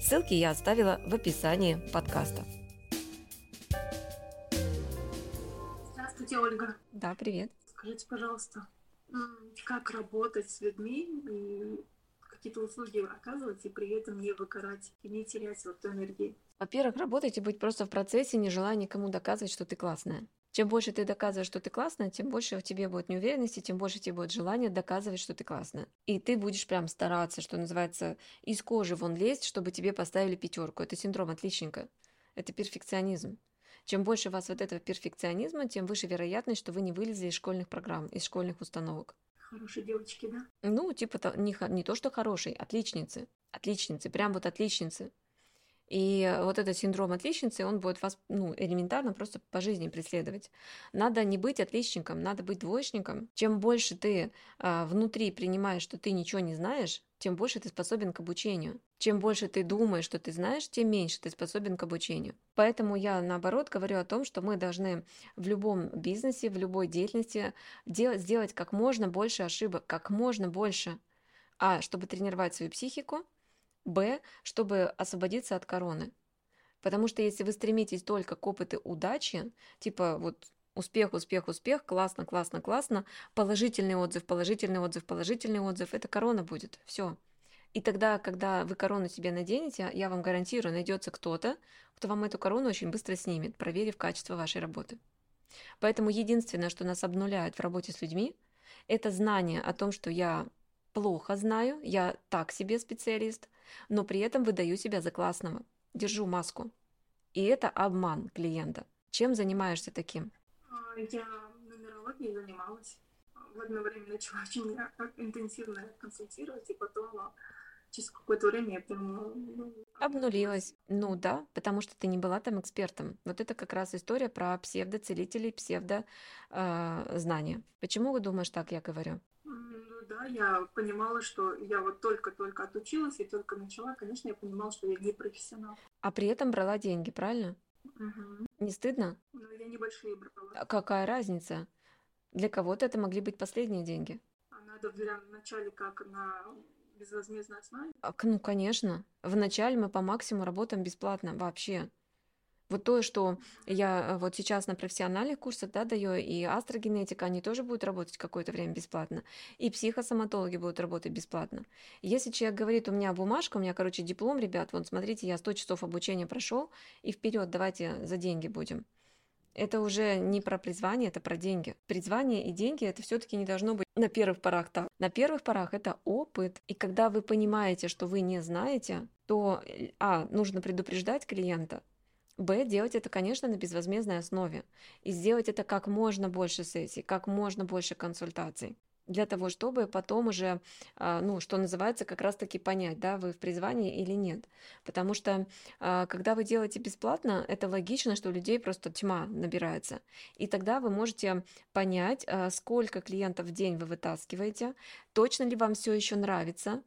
Ссылки я оставила в описании подкаста. Здравствуйте, Ольга. Да, привет. Скажите, пожалуйста, как работать с людьми и какие-то услуги оказывать, и при этом не выгорать и не терять вот энергию? Во-первых, работать и быть просто в процессе, не желая никому доказывать, что ты классная. Чем больше ты доказываешь, что ты классная, тем больше в тебе будет неуверенности, тем больше тебе будет желание доказывать, что ты классная. И ты будешь прям стараться, что называется, из кожи вон лезть, чтобы тебе поставили пятерку. Это синдром отличника. Это перфекционизм. Чем больше у вас вот этого перфекционизма, тем выше вероятность, что вы не вылезли из школьных программ, из школьных установок. Хорошие девочки, да? Ну, типа не, не то, что хорошие, отличницы. Отличницы, прям вот отличницы. И вот этот синдром отличницы, он будет вас ну, элементарно просто по жизни преследовать. Надо не быть отличником, надо быть двоечником. Чем больше ты а, внутри принимаешь, что ты ничего не знаешь, тем больше ты способен к обучению. Чем больше ты думаешь, что ты знаешь, тем меньше ты способен к обучению. Поэтому я, наоборот, говорю о том, что мы должны в любом бизнесе, в любой деятельности делать, сделать как можно больше ошибок, как можно больше. А, чтобы тренировать свою психику, Б, чтобы освободиться от короны. Потому что если вы стремитесь только к опыту удачи, типа вот успех, успех, успех, классно, классно, классно, положительный отзыв, положительный отзыв, положительный отзыв, это корона будет, все. И тогда, когда вы корону себе наденете, я вам гарантирую, найдется кто-то, кто вам эту корону очень быстро снимет, проверив качество вашей работы. Поэтому единственное, что нас обнуляет в работе с людьми, это знание о том, что я плохо знаю, я так себе специалист, но при этом выдаю себя за классного. Держу маску. И это обман клиента. Чем занимаешься таким? А, я нумерологией занималась. В одно время начала очень интенсивно консультировать, и потом а, через какое-то время я прям... Ну, Обнулилась. Ну да, потому что ты не была там экспертом. Вот это как раз история про псевдоцелителей, псевдознания. Э, Почему вы думаешь так, я говорю? Да, я понимала, что я вот только-только отучилась и только начала, конечно, я понимала, что я не профессионал. А при этом брала деньги, правильно? Угу. Не стыдно? Ну, я небольшие брала. А какая разница? Для кого-то это могли быть последние деньги. А надо в начале как на безвозмездной основе? А, ну, конечно. Вначале мы по максимуму работаем бесплатно вообще. Вот то, что я э, вот сейчас на профессиональных курсах да, даю, и астрогенетика, они тоже будут работать какое-то время бесплатно, и психосоматологи будут работать бесплатно. Если человек говорит, у меня бумажка, у меня, короче, диплом, ребят, вот смотрите, я 100 часов обучения прошел, и вперед, давайте за деньги будем. Это уже не про призвание, это про деньги. Призвание и деньги это все-таки не должно быть на первых порах так. На первых порах это опыт. И когда вы понимаете, что вы не знаете, то, э, а, нужно предупреждать клиента, Б, делать это, конечно, на безвозмездной основе. И сделать это как можно больше сессий, как можно больше консультаций для того, чтобы потом уже, а, ну, что называется, как раз-таки понять, да, вы в призвании или нет. Потому что, а, когда вы делаете бесплатно, это логично, что у людей просто тьма набирается. И тогда вы можете понять, а, сколько клиентов в день вы вытаскиваете, точно ли вам все еще нравится,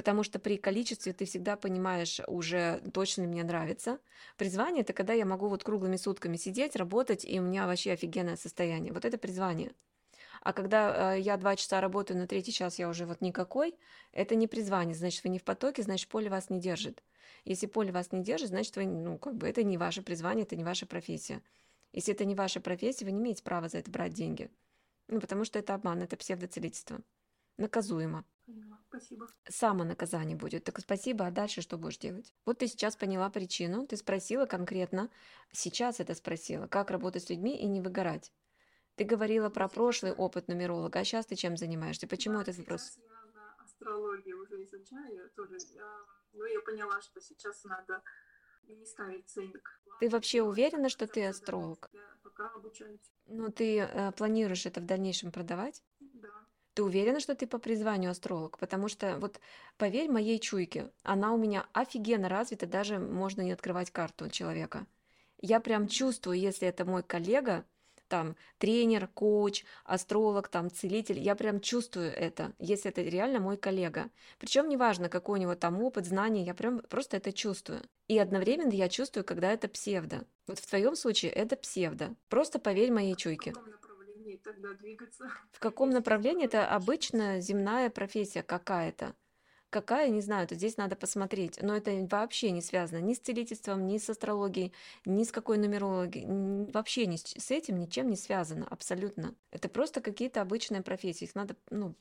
потому что при количестве ты всегда понимаешь уже точно мне нравится. Призвание – это когда я могу вот круглыми сутками сидеть, работать, и у меня вообще офигенное состояние. Вот это призвание. А когда э, я два часа работаю, на третий час я уже вот никакой, это не призвание, значит, вы не в потоке, значит, поле вас не держит. Если поле вас не держит, значит, вы, ну, как бы это не ваше призвание, это не ваша профессия. Если это не ваша профессия, вы не имеете права за это брать деньги. Ну, потому что это обман, это псевдоцелительство. Наказуемо. Спасибо. Самонаказание будет. Так спасибо, а дальше что будешь делать? Вот ты сейчас поняла причину, ты спросила конкретно, сейчас это спросила, как работать с людьми и не выгорать. Ты говорила про прошлый опыт нумеролога, а сейчас ты чем занимаешься? Почему да, этот вопрос? Я на астрологию уже изучаю, тоже, я, ну, я поняла, что сейчас надо не ставить ценник. Ты вообще уверена, что ты астролог? Я пока обучаюсь. Ну, ты э, планируешь это в дальнейшем продавать? Да. Ты уверена, что ты по призванию астролог? Потому что вот поверь моей чуйке, она у меня офигенно развита, даже можно не открывать карту человека. Я прям чувствую, если это мой коллега, там тренер, коуч, астролог, там целитель, я прям чувствую это, если это реально мой коллега. Причем неважно, какой у него там опыт, знания, я прям просто это чувствую. И одновременно я чувствую, когда это псевдо. Вот в твоем случае это псевдо. Просто поверь моей чуйке. В каком направлении это обычная земная профессия какая-то? Какая, не знаю, то здесь надо посмотреть. Но это вообще не связано ни с целительством, ни с астрологией, ни с какой нумерологией. Вообще ни с, с этим ничем не связано, абсолютно. Это просто какие-то обычные профессии. Их надо ну,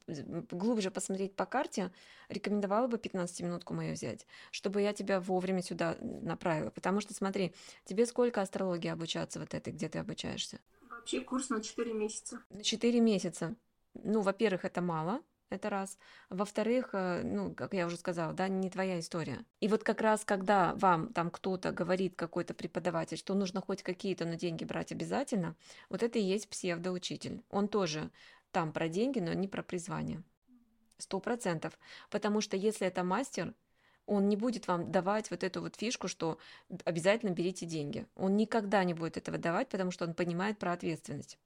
глубже посмотреть по карте. Рекомендовала бы 15-минутку мою взять, чтобы я тебя вовремя сюда направила. Потому что, смотри, тебе сколько астрологии обучаться вот этой, где ты обучаешься? Вообще курс на 4 месяца. На 4 месяца. Ну, во-первых, это мало, это раз. Во-вторых, э, ну, как я уже сказала, да, не твоя история. И вот как раз, когда вам там кто-то говорит, какой-то преподаватель, что нужно хоть какие-то, но деньги брать обязательно, вот это и есть псевдоучитель. Он тоже там про деньги, но не про призвание. Сто процентов. Потому что если это мастер, он не будет вам давать вот эту вот фишку, что обязательно берите деньги. Он никогда не будет этого давать, потому что он понимает про ответственность.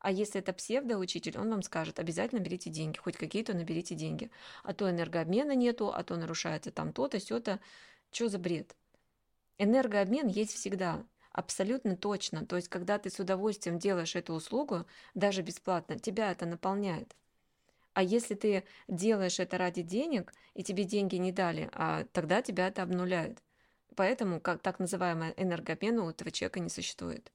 А если это псевдоучитель, он вам скажет, обязательно берите деньги, хоть какие-то наберите деньги. А то энергообмена нету, а то нарушается там то-то, сё-то. Что за бред? Энергообмен есть всегда, абсолютно точно. То есть, когда ты с удовольствием делаешь эту услугу, даже бесплатно, тебя это наполняет. А если ты делаешь это ради денег, и тебе деньги не дали, а тогда тебя это обнуляет. Поэтому как так называемый энергообмен у этого человека не существует.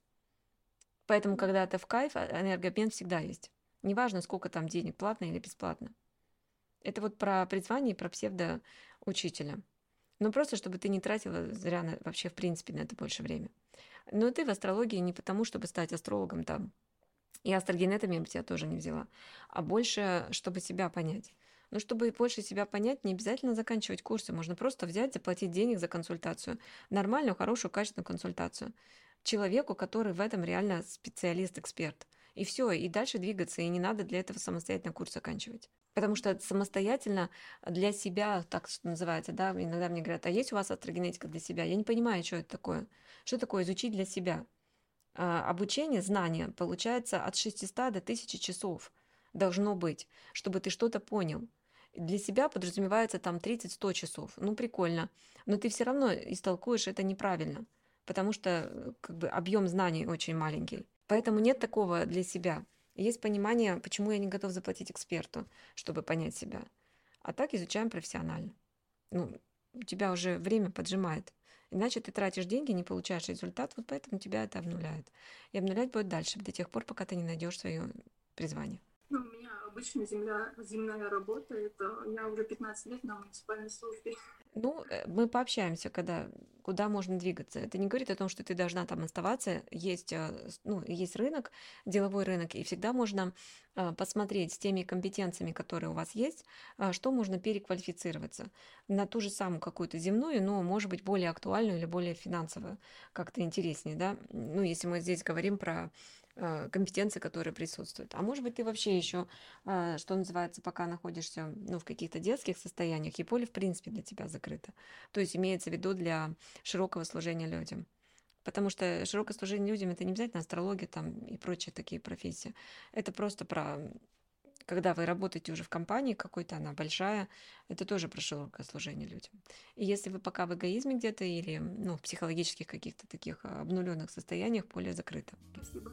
Поэтому, когда ты в кайф, а, энергообмен всегда есть. Неважно, сколько там денег, платно или бесплатно. Это вот про призвание и про псевдоучителя. Ну, просто, чтобы ты не тратила зря на, вообще, в принципе, на это больше времени. Но ты в астрологии не потому, чтобы стать астрологом там. И астрогенетом я бы тебя тоже не взяла. А больше, чтобы себя понять. Но чтобы больше себя понять, не обязательно заканчивать курсы. Можно просто взять, заплатить денег за консультацию. Нормальную, хорошую, качественную консультацию человеку, который в этом реально специалист, эксперт. И все, и дальше двигаться, и не надо для этого самостоятельно курс оканчивать. Потому что самостоятельно для себя, так что называется, да, иногда мне говорят, а есть у вас астрогенетика для себя? Я не понимаю, что это такое. Что такое изучить для себя? А, обучение, знание получается от 600 до 1000 часов должно быть, чтобы ты что-то понял. Для себя подразумевается там 30-100 часов. Ну, прикольно. Но ты все равно истолкуешь это неправильно потому что э, как бы объем знаний очень маленький. Поэтому нет такого для себя. Есть понимание, почему я не готов заплатить эксперту, чтобы понять себя. А так изучаем профессионально. Ну, у тебя уже время поджимает. Иначе ты тратишь деньги, не получаешь результат, вот поэтому тебя это обнуляет. И обнулять будет дальше, до тех пор, пока ты не найдешь свое призвание. Ну, у меня обычно земля, земная работа, это я уже 15 лет на муниципальной службе. Ну, э, мы пообщаемся, когда, куда можно двигаться. Это не говорит о том, что ты должна там оставаться. Есть, э, ну, есть рынок, деловой рынок, и всегда можно э, посмотреть с теми компетенциями, которые у вас есть, что можно переквалифицироваться на ту же самую какую-то земную, но, может быть, более актуальную или более финансовую, как-то интереснее, да. Ну, если мы здесь говорим про компетенции, которые присутствуют. А может быть, ты вообще еще, э, что называется, пока находишься ну, в каких-то детских состояниях, и поле, в принципе, для тебя закрыто. То есть имеется в виду для широкого служения людям. Потому что широкое служение людям это не обязательно астрология там и прочие такие профессии. Это просто про когда вы работаете уже в компании какой-то, она большая, это тоже про широкое служение людям. И если вы пока в эгоизме где-то или ну, в психологических каких-то таких обнуленных состояниях, поле закрыто. Спасибо.